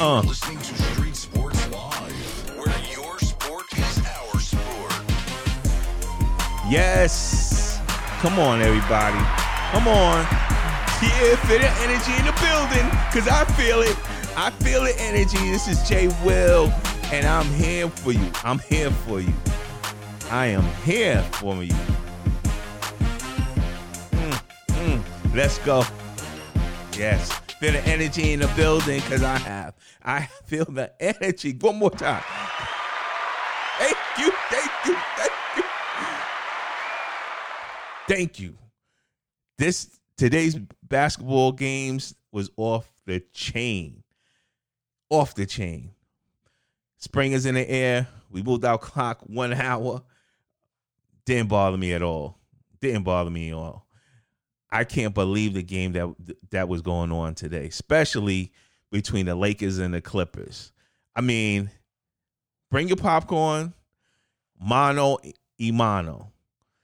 Uh. listening to Street Sports Live, where your sport is our sport. Yes. Come on, everybody. Come on. Yeah, feel the energy in the building. Cause I feel it. I feel the energy. This is Jay Will. And I'm here for you. I'm here for you. I am here for you. Mm, mm. Let's go. Yes. Feel the energy in the building because I have. I feel the energy. One more time. Thank you. Thank you. Thank you. Thank you. This today's basketball games was off the chain. Off the chain. Spring is in the air. We moved our clock one hour. Didn't bother me at all. Didn't bother me at all. I can't believe the game that that was going on today, especially between the Lakers and the Clippers. I mean, bring your popcorn, mano imano.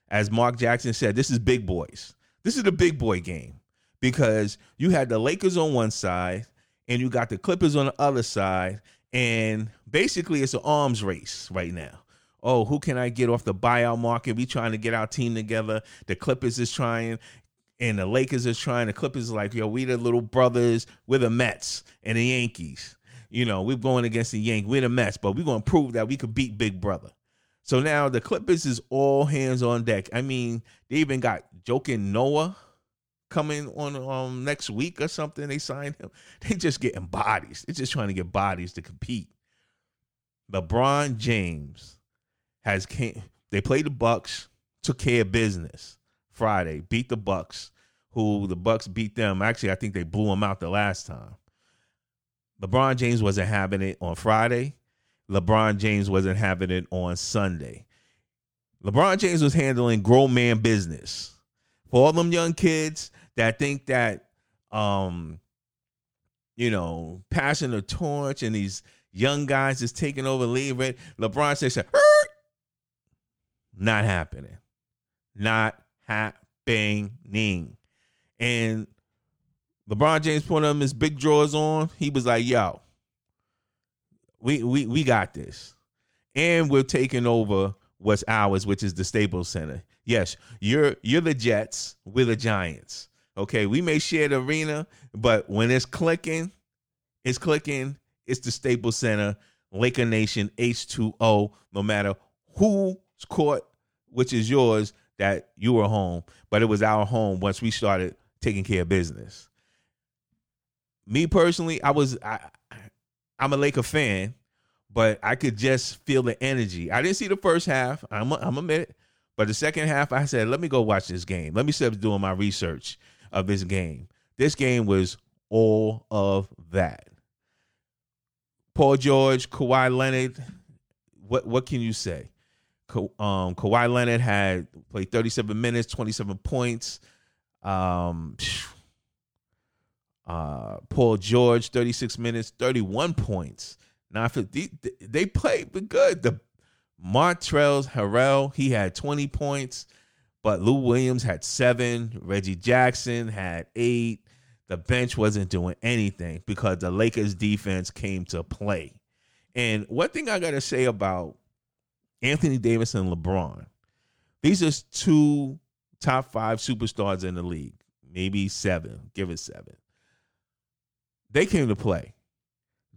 As Mark Jackson said, this is big boys. This is the big boy game because you had the Lakers on one side and you got the Clippers on the other side, and basically it's an arms race right now. Oh, who can I get off the buyout market? We trying to get our team together. The Clippers is trying, and the Lakers is trying. The Clippers is like, yo, we the little brothers. We're the Mets and the Yankees. You know, we're going against the Yankees. We're the Mets, but we're going to prove that we could beat Big Brother. So now the Clippers is all hands on deck. I mean, they even got Joakim Noah coming on um next week or something. They signed him. They just getting bodies. They're just trying to get bodies to compete. LeBron James has came. They played the Bucks, took care of business Friday, beat the Bucks, who the Bucks beat them. Actually, I think they blew them out the last time. LeBron James wasn't having it on Friday. LeBron James wasn't having it on Sunday. LeBron James was handling grown man business. For all them young kids that think that um you know, passing the torch and these young guys is taking over leaving, LeBron says not happening. Not happening. And LeBron James put him his big drawers on. He was like, yo, we we we got this. And we're taking over what's ours, which is the Staples Center. Yes, you're you're the Jets, we're the Giants. Okay, we may share the arena, but when it's clicking, it's clicking. It's the Staples Center, Laker Nation, H2O, no matter who's court, which is yours, that you were home. But it was our home once we started taking care of business. Me personally, I was I I'm a Laker fan, but I could just feel the energy. I didn't see the first half. I'm a, I'm admit it, but the second half, I said, let me go watch this game. Let me start doing my research of this game. This game was all of that. Paul George, Kawhi Leonard. What what can you say? Um, Kawhi Leonard had played 37 minutes, 27 points. Um, uh, Paul George, 36 minutes, 31 points. Now, they, they played good. The Montrezl Harrell, he had 20 points, but Lou Williams had seven. Reggie Jackson had eight. The bench wasn't doing anything because the Lakers defense came to play. And one thing I got to say about Anthony Davis and LeBron, these are two top five superstars in the league, maybe seven, give it seven. They came to play,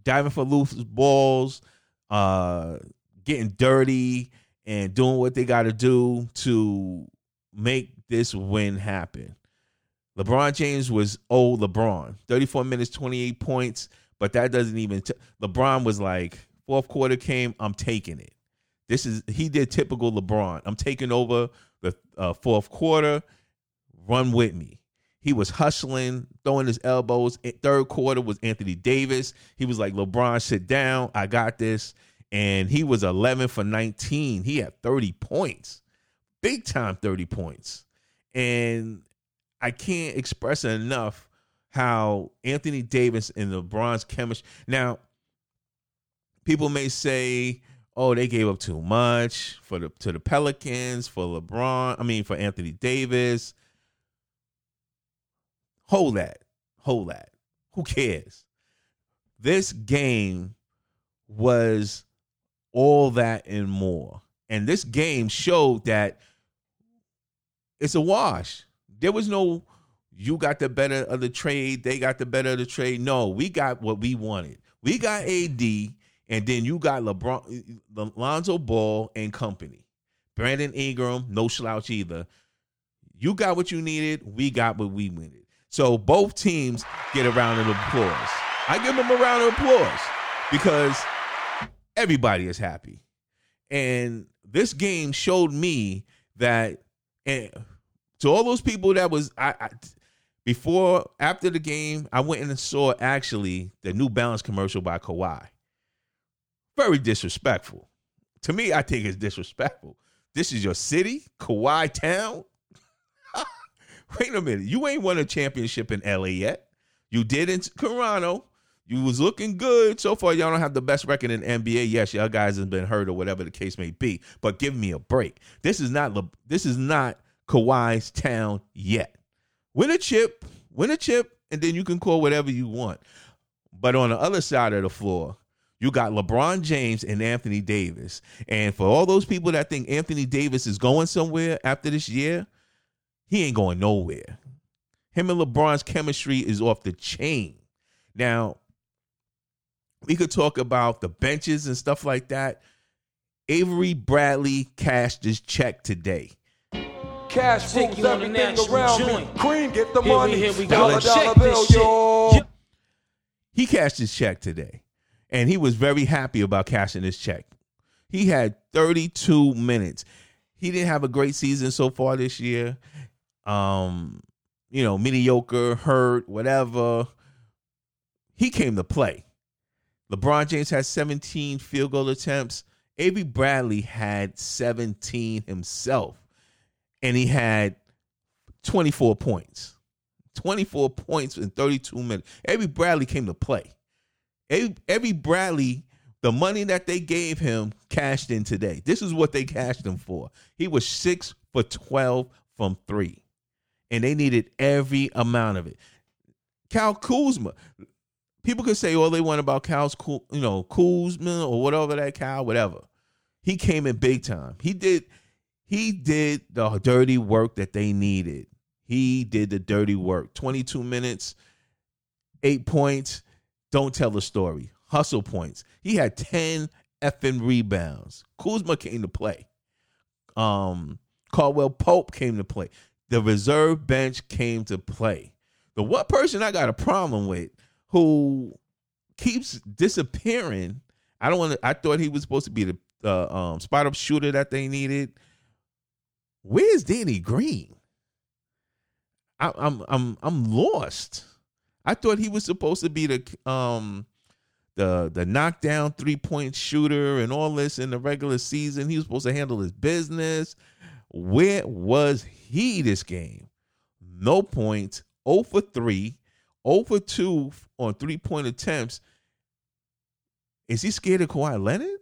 diving for loose balls, uh, getting dirty, and doing what they got to do to make this win happen. LeBron James was old LeBron, 34 minutes, 28 points, but that doesn't even. T- LeBron was like, fourth quarter came, I'm taking it. This is he did typical LeBron. I'm taking over the uh, fourth quarter. Run with me. He was hustling, throwing his elbows. Third quarter was Anthony Davis. He was like, LeBron, sit down. I got this. And he was 11 for 19. He had 30 points, big time 30 points. And I can't express enough how Anthony Davis and LeBron's chemistry. Now, people may say, "Oh, they gave up too much for the to the Pelicans for LeBron. I mean, for Anthony Davis." Hold that, hold that. Who cares? this game was all that and more. And this game showed that it's a wash. There was no you got the better of the trade, they got the better of the trade. No, we got what we wanted. We got AD, and then you got LeBron, Lonzo Ball and company. Brandon Ingram, no slouch either. You got what you needed. We got what we needed. So both teams get a round of applause. I give them a round of applause because everybody is happy. And this game showed me that, and to all those people that was, I, I before after the game, I went and saw actually the New Balance commercial by Kawhi. Very disrespectful. To me, I think it's disrespectful. This is your city, Kawhi Town. Wait a minute. You ain't won a championship in LA yet. You did in Toronto. You was looking good. So far, y'all don't have the best record in NBA. Yes, y'all guys have been hurt or whatever the case may be. But give me a break. This is not this is not Kawhi's town yet. Win a chip, win a chip, and then you can call whatever you want. But on the other side of the floor, you got LeBron James and Anthony Davis. And for all those people that think Anthony Davis is going somewhere after this year, he ain't going nowhere. Him and LeBron's chemistry is off the chain. Now, we could talk about the benches and stuff like that. Avery Bradley cashed his check today. Cash Take rules you on a everything around joint. me. Cream, get the Here we- money. here we go. Dollar, dollar bill, this shit. yo. He cashed his check today, and he was very happy about cashing his check. He had 32 minutes. He didn't have a great season so far this year. Um, you know, mediocre, hurt, whatever. He came to play. LeBron James had 17 field goal attempts. Avery Bradley had 17 himself, and he had 24 points. 24 points in 32 minutes. Avery Bradley came to play. Avery Bradley, the money that they gave him cashed in today. This is what they cashed him for. He was six for 12 from three, and they needed every amount of it. Cal Kuzma, people could say all they want about Cal's, you know, Kuzma or whatever that Cal, whatever. He came in big time. He did, he did the dirty work that they needed. He did the dirty work. 22 minutes, eight points. Don't tell the story. Hustle points. He had 10 effing rebounds. Kuzma came to play. Um, Caldwell Pope came to play. The reserve bench came to play. The one person I got a problem with who keeps disappearing. I don't want to. I thought he was supposed to be the uh, um, spot up shooter that they needed. Where's Danny Green? I, I'm I'm I'm lost. I thought he was supposed to be the um the the knockdown three point shooter and all this in the regular season. He was supposed to handle his business. Where was he this game? No points. 0 for 3, 0 for 2 on three point attempts. Is he scared of Kawhi Leonard?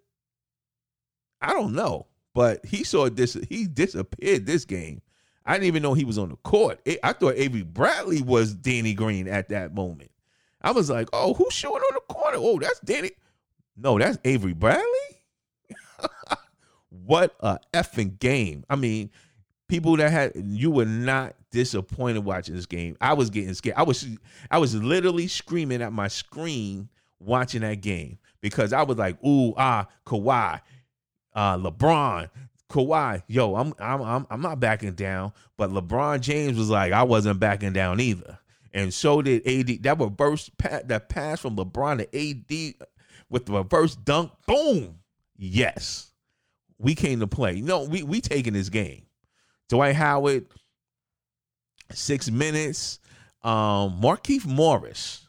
I don't know, but he saw this. He disappeared this game. I didn't even know he was on the court. I thought Avery Bradley was Danny Green at that moment. I was like, oh, who's showing on the corner? Oh, that's Danny. No, that's Avery Bradley. what a effing game! I mean, people that had you were not disappointed watching this game. I was getting scared. I was I was literally screaming at my screen watching that game because I was like, ooh, ah, Kawhi, uh, LeBron, Kawhi, yo, I'm I'm I'm I'm not backing down. But LeBron James was like, I wasn't backing down either. And so did AD. That reverse pass, that pass from LeBron to AD with the reverse dunk, boom. Yes. We came to play. No, we we taking this game. Dwight Howard, six minutes. Um, Markieff Morris.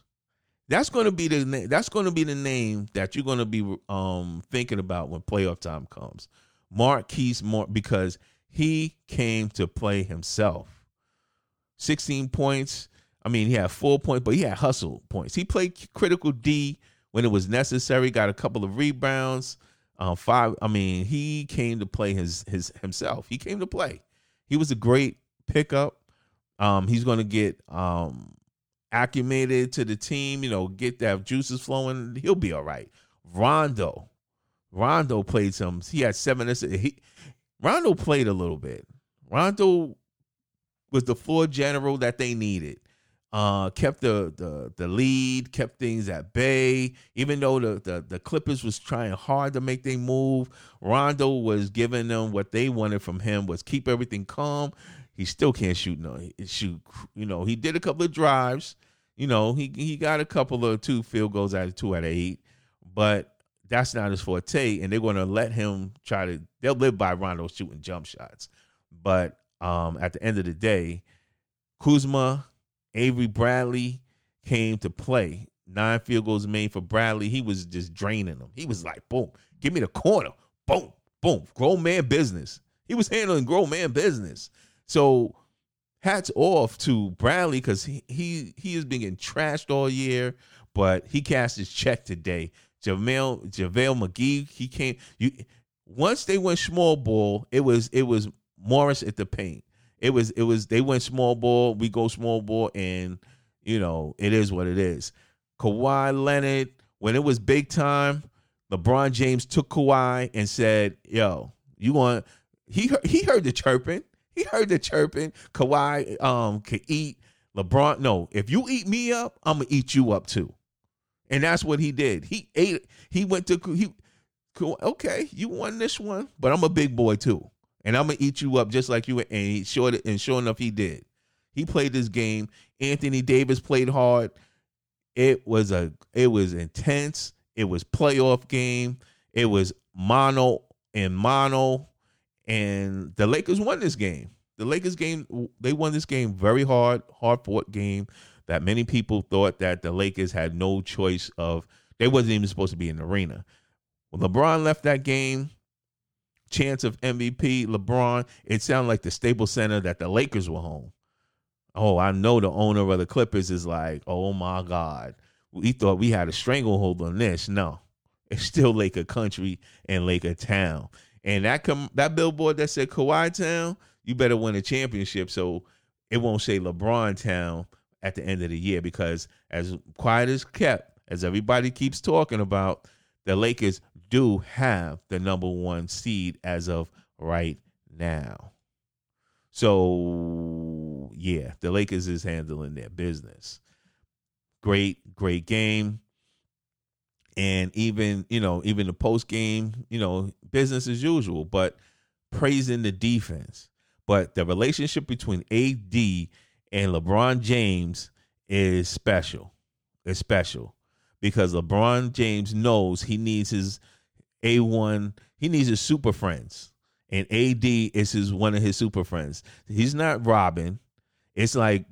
That's going to be the na- that's going to be the name that you're going to be um thinking about when playoff time comes. Marquise Moore because he came to play himself. 16 points. I mean, he had four points, but he had hustle points. He played critical D when it was necessary. Got a couple of rebounds. Um, five. I mean, he came to play his his himself. He came to play. He was a great pickup. Um, he's going to get um acclimated to the team, you know, get that juices flowing, he'll be all right. Rondo, Rondo played some. He had seven. He, Rondo played a little bit. Rondo was the floor general that they needed. Uh, kept the, the the lead, kept things at bay. Even though the, the the Clippers was trying hard to make they move, Rondo was giving them what they wanted from him was keep everything calm. He still can't shoot no shoot. You know, he did a couple of drives. You know, he he got a couple of two field goals out of two out of eight, but that's not his forte. And they're going to let him try to. They'll live by Rondo shooting jump shots, but um, at the end of the day, Kuzma Avery Bradley came to play. Nine field goals made for Bradley. He was just draining them. He was like, boom, give me the corner. Boom, boom. Grown man business. He was handling grown man business. So hats off to Bradley because he, he he has been getting trashed all year, but he cast his check today. JaVale JaVale McGee, he came you once they went small ball, it was it was Morris at the paint it was it was they went small ball, we go small ball, and you know it is what it is. Kawhi Leonard, when it was big time, LeBron James took Kawhi and said, "Yo, you want?" He heard, he heard the chirping. He heard the chirping. Kawhi um could eat LeBron. No, if you eat me up, I'm gonna eat you up too. And that's what he did. He ate. He went to he. Okay, you won this one, but I'm a big boy too and I'm gonna eat you up just like you. And he showed it, and sure enough, he did. He played this game. Anthony Davis played hard. It was a it was intense. It was playoff game. It was mono and mono, and the Lakers won this game. The Lakers game they won this game very hard, hard fought game that many people thought that the Lakers had no choice of. They wasn't even supposed to be in the arena. When LeBron left that game, chance of MVP, LeBron, it sounded like the Staples Center that the Lakers were home. Oh, I know the owner of the Clippers is like, oh my God. We thought we had a stranglehold on this. No, it's still Laker country and Laker town. And that com- that billboard that said Kawhi Town, you better win a championship. So it won't say LeBron Town at the end of the year because as quiet as kept, as everybody keeps talking about, the Lakers do have the number one seed as of right now. So yeah, the Lakers is handling their business. Great, great game. And even, you know, even the post game, you know, business as usual, but praising the defense. But the relationship between AD and LeBron James is special. It's special because LeBron James knows he needs his A1, he needs his super friends. And AD is his one of his super friends. He's not Robin. It's like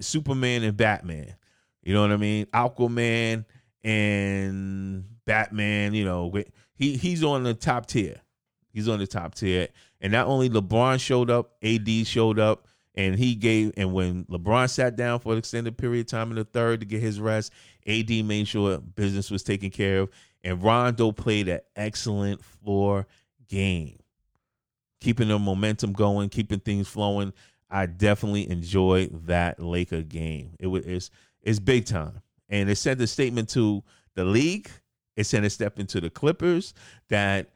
Superman and Batman. You know what I mean? Aquaman and Batman, you know, he he's on the top tier. He's on the top tier. And not only LeBron showed up, AD showed up, and he gave and when LeBron sat down for an extended period of time in the third to get his rest, AD made sure business was taken care of, and Rondo played an excellent floor game, keeping the momentum going, keeping things flowing. I definitely enjoy that Laker game. It was it's, it's big time, and it sent a statement to the league. It sent a step into the Clippers that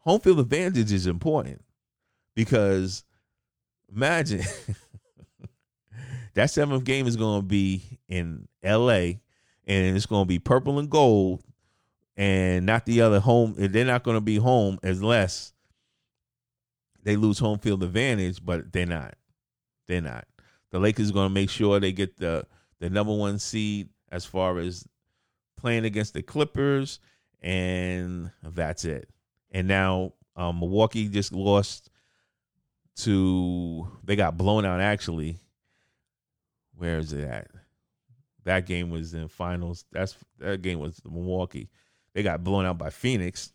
home field advantage is important because imagine that seventh game is going to be in L.A. and it's going to be purple and gold, and not the other home. They're not going to be home unless they lose home field advantage, but they're not. They're not. The Lakers are going to make sure they get the the number one seed as far as playing against the Clippers, and that's it. And now um, Milwaukee just lost to they got blown out actually. Where is it at? That game was in finals. That's that game was Milwaukee. They got blown out by Phoenix.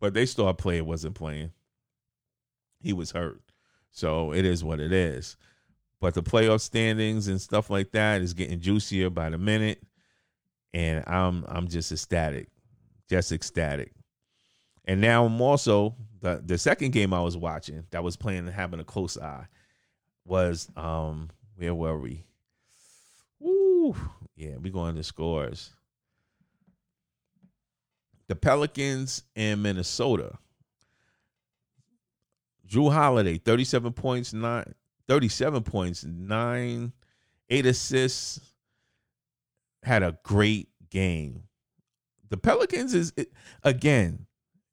But they star player wasn't playing. He was hurt. So it is what it is. But the playoff standings and stuff like that is getting juicier by the minute. And I'm I'm just ecstatic. Just ecstatic. And now I'm also the the second game I was watching that was playing and having a close eye was um where were we? Whew. Yeah, we going to scores. The Pelicans and Minnesota. Jrue Holiday, 37 points, nine, 37 points, nine, eight assists. Had a great game. The Pelicans is again,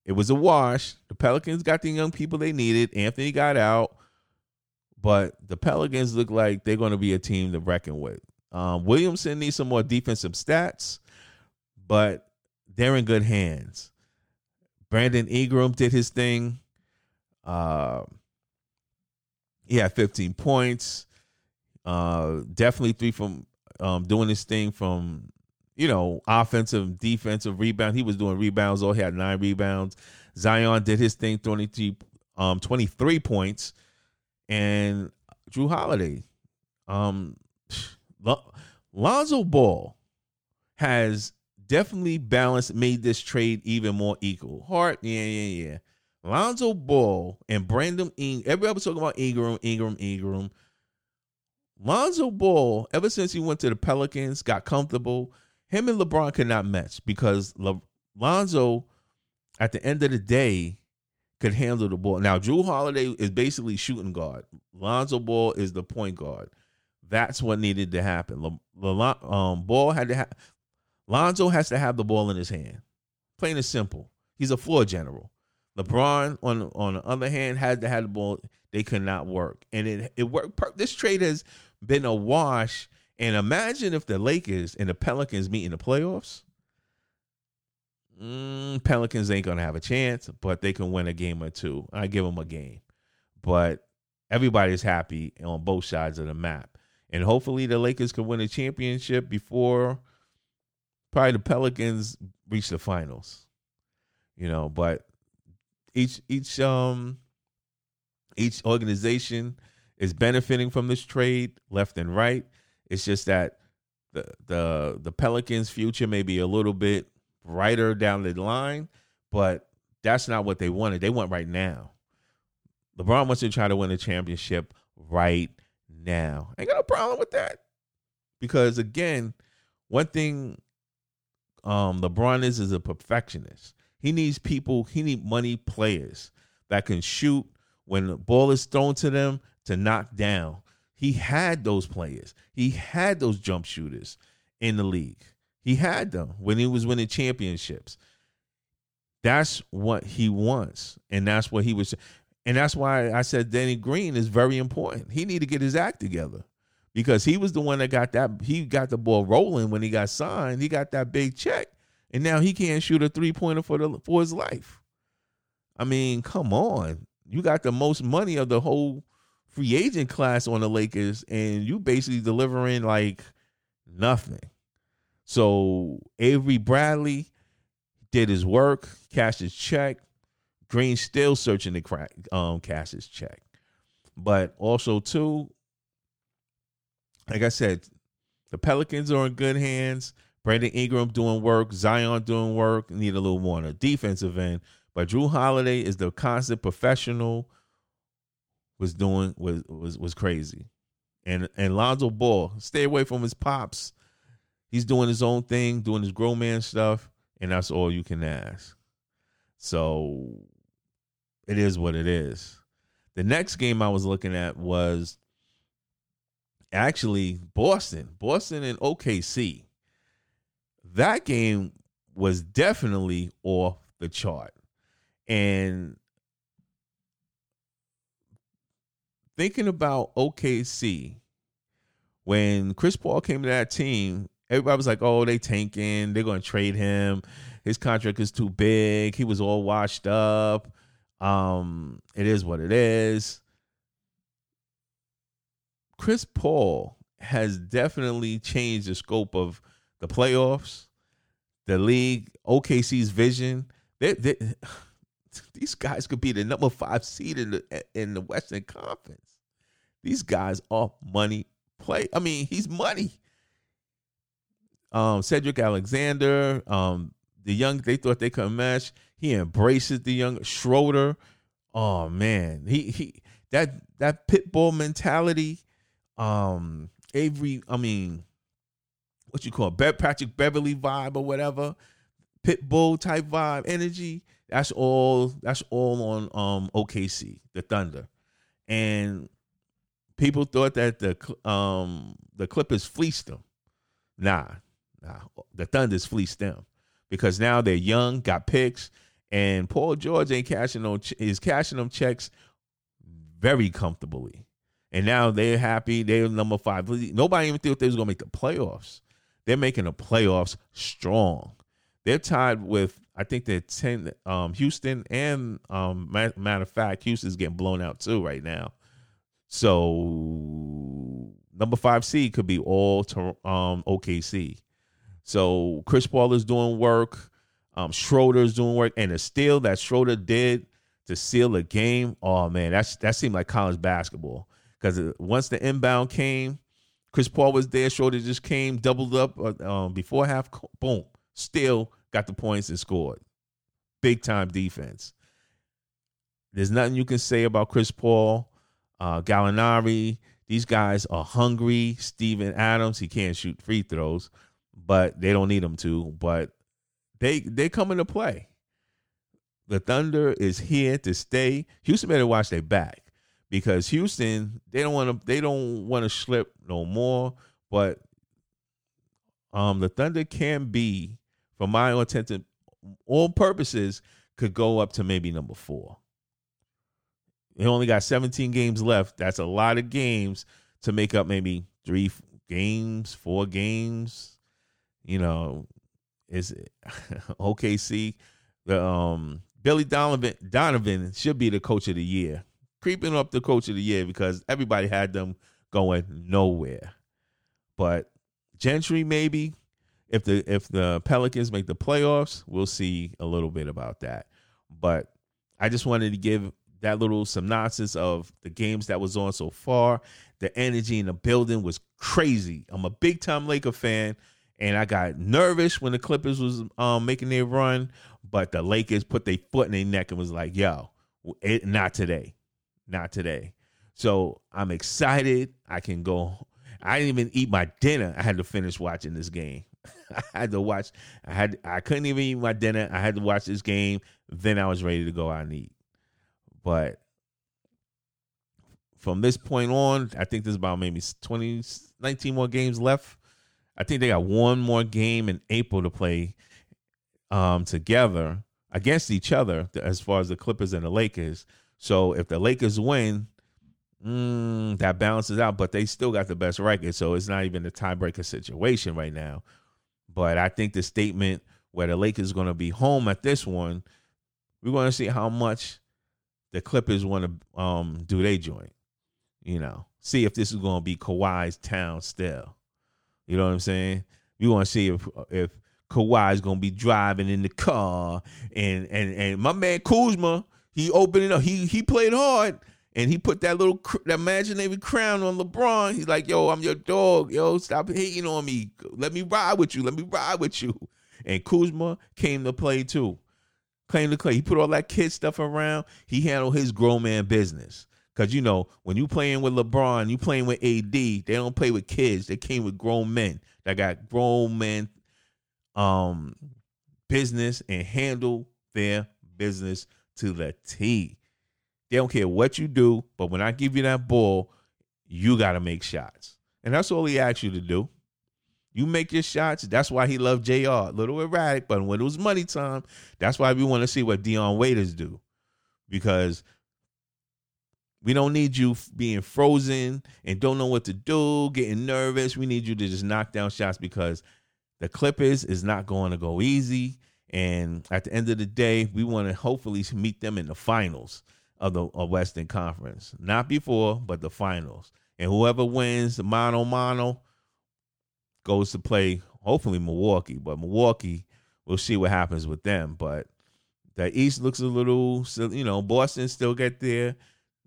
it was a wash. The Pelicans got the young people they needed. Anthony got out, but the Pelicans look like they're going to be a team to reckon with. Um, Williamson needs some more defensive stats, but they're in good hands. Brandon Ingram did his thing. Uh, he had 15 points. Uh, definitely three from um, doing his thing from you know offensive, defensive rebound. He was doing rebounds. Oh, he had nine rebounds. Zion did his thing, 23, um, 23 points, and Jrue Holiday. Um, Lonzo Ball has definitely balanced, made this trade even more equal. Hart, yeah, yeah, yeah. Lonzo Ball and Brandon Ingram. Everybody was talking about Ingram, Ingram, Ingram. Lonzo Ball, ever since he went to the Pelicans, got comfortable. Him and LeBron could not match because Le- Lonzo, at the end of the day, could handle the ball. Now, Jrue Holiday is basically shooting guard. Lonzo Ball is the point guard. That's what needed to happen. Le- Le- um, Ball had to have. Lonzo has to have the ball in his hand. Plain and simple. He's a floor general. LeBron, on on the other hand, had to have the ball. They could not work, and it it worked. This trade has been a wash. And imagine if the Lakers and the Pelicans meet in the playoffs. Mm, Pelicans ain't gonna have a chance, but they can win a game or two. I give them a game, but everybody's happy on both sides of the map, and hopefully the Lakers can win a championship before probably the Pelicans reach the finals. You know, but each each um each organization is benefiting from this trade left and right. It's just that the the the Pelicans' future may be a little bit brighter down the line, but that's not what they wanted. They want right now. LeBron wants to try to win a championship right now. Ain't got no problem with that. Because again, one thing um LeBron is is a perfectionist. He needs people, he need money players that can shoot when the ball is thrown to them to knock down. He had those players. He had those jump shooters in the league. He had them when he was winning championships. That's what he wants. And that's what he was and that's why I said Danny Green is very important. He need to get his act together because he was the one that got that he got the ball rolling when he got signed. He got that big check, and now he can't shoot a three pointer for the for his life. I mean, come on, you got the most money of the whole free agent class on the Lakers, and you basically delivering like nothing. So Avery Bradley did his work, cashed his check. Green still searching to crack um cash his check. But also too, like I said, the Pelicans are in good hands. Brandon Ingram doing work, Zion doing work. Need a little more on the defensive end. But Jrue Holiday is the constant professional. Was doing was was was crazy, and and Lonzo Ball stay away from his pops. He's doing his own thing, doing his grown man stuff, and that's all you can ask. So it is what it is. The next game I was looking at was actually Boston, Boston and OKC. That game was definitely off the chart. And thinking about OKC, when Chris Paul came to that team, everybody was like, oh, they tanking, they're going to trade him. His contract is too big. He was all washed up. Um, it is what it is. Chris Paul has definitely changed the scope of the playoffs, the league, OKC's vision. They, they, these guys could be the number five seed in the in the Western Conference. These guys are money play. I mean, he's money. Um, Cedric Alexander, um, the young they thought they could match. He embraces the young Schroeder. Oh man, he he that that pit bull mentality. Um, Avery, I mean, what you call it, Patrick Beverley vibe or whatever, Pitbull type vibe, energy. That's all. That's all on um OKC, the Thunder, and people thought that the um the Clippers fleeced them. Nah, nah, the Thunder's fleeced them because now they're young, got picks, and Paul George ain't cashing no ch- is cashing them checks very comfortably. And now they're happy. They're number five. Nobody even thought they was gonna make the playoffs. They're making the playoffs strong. They're tied with I think they're ten. Um, Houston and um, matter of fact, Houston's getting blown out too right now. So number five seed could be all um, OKC. So Chris Paul is doing work. Um, Schroeder is doing work, and the steal that Schroeder did to seal the game. Oh man, that's that seemed like college basketball because once the inbound came, Chris Paul was there. Schroeder just came, doubled up uh, um, before half. Boom, still got the points and scored. Big time defense. There's nothing you can say about Chris Paul, uh, Gallinari. These guys are hungry. Steven Adams, he can't shoot free throws, but they don't need him to. But they they come into play. The Thunder is here to stay. Houston better watch their back because Houston they don't want to they don't want to slip no more. But um, the Thunder can be, for my intent, all purposes, could go up to maybe number four. They only got 17 games left. That's a lot of games to make up maybe three games, four games. You know, is it OKC. The um Billy Donovan Donovan should be the coach of the year. Creeping up the coach of the year because everybody had them going nowhere. But Gentry maybe if the if the Pelicans make the playoffs, we'll see a little bit about that. But I just wanted to give that little synopsis of the games that was on so far. The energy in the building was crazy. I'm a big time Laker fan, and I got nervous when the Clippers was um, making their run, but the Lakers put their foot in their neck and was like, "Yo, it, not today, not today." So I'm excited. I can go. I didn't even eat my dinner. I had to finish watching this game. I had to watch. I had. I couldn't even eat my dinner. I had to watch this game. Then I was ready to go out and eat. But from this point on, I think there's about maybe 20, 19 more games left. I think they got one more game in April to play um, together against each other as far as the Clippers and the Lakers. So if the Lakers win, mm, that balances out, but they still got the best record. So it's not even a tiebreaker situation right now. But I think the statement where the Lakers are going to be home at this one, we're going to see how much the Clippers want to um, do they joint. You know, see if this is going to be Kawhi's town still. You know what I'm saying? We want to see if if Kawhi's going to be driving in the car and and and my man Kuzma, he opened it up. He he played hard and he put that little that imaginary crown on LeBron. He's like, "Yo, I'm your dog. Yo, stop hating on me. Let me ride with you. Let me ride with you." And Kuzma came to play too. Came to play. He put all that kid stuff around. He handled his grown man business. Cause you know when you playing with LeBron, you playing with AD. They don't play with kids. They came with grown men that got grown men um business and handle their business to the T. They don't care what you do, but when I give you that ball, you got to make shots. And that's all he asks you to do. You make your shots. That's why he loved JR. A little erratic, but when it was money time, that's why we want to see what Dion Waiters do. Because we don't need you being frozen and don't know what to do, getting nervous. We need you to just knock down shots because the Clippers is not going to go easy. And at the end of the day, we want to hopefully meet them in the finals of the of Western Conference. Not before, but the finals. And whoever wins the mano mano goes to play hopefully Milwaukee. But Milwaukee, we'll see what happens with them. But the East looks a little, you know, Boston still get there.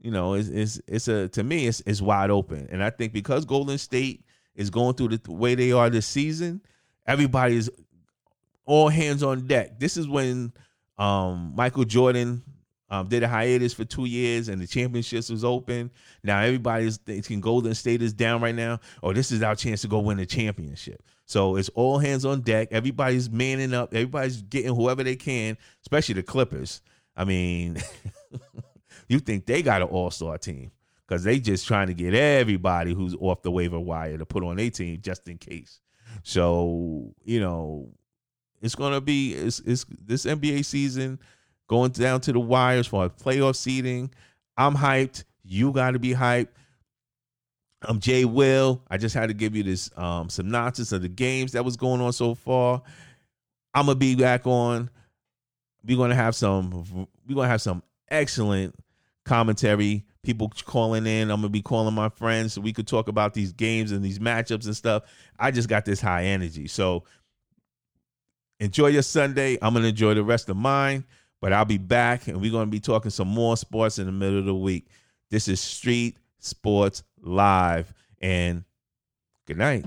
You know, it's it's, it's a to me it's it's wide open. And I think because Golden State is going through the way they are this season, everybody's all hands on deck. This is when um, Michael Jordan um, did a hiatus for two years and the championships was open. Now everybody's thinking Golden State is down right now. Oh, this is our chance to go win the championship. So it's all hands on deck. Everybody's manning up. Everybody's getting whoever they can, especially the Clippers. I mean, you think they got an all star team because they just trying to get everybody who's off the waiver wire to put on a team just in case. So you know, it's gonna be it's, it's this NBA season going down to the wires for playoff seeding. I'm hyped. You got to be hyped. I'm Jay Will. I just had to give you this um, synopsis of the games that was going on so far. I'm gonna be back on. We're gonna have some. We're gonna have some excellent commentary. People calling in. I'm gonna be calling my friends so we could talk about these games and these matchups and stuff. I just got this high energy. So enjoy your Sunday. I'm gonna enjoy the rest of mine. But I'll be back and we're gonna be talking some more sports in the middle of the week. This is Street Sports Live. And good night.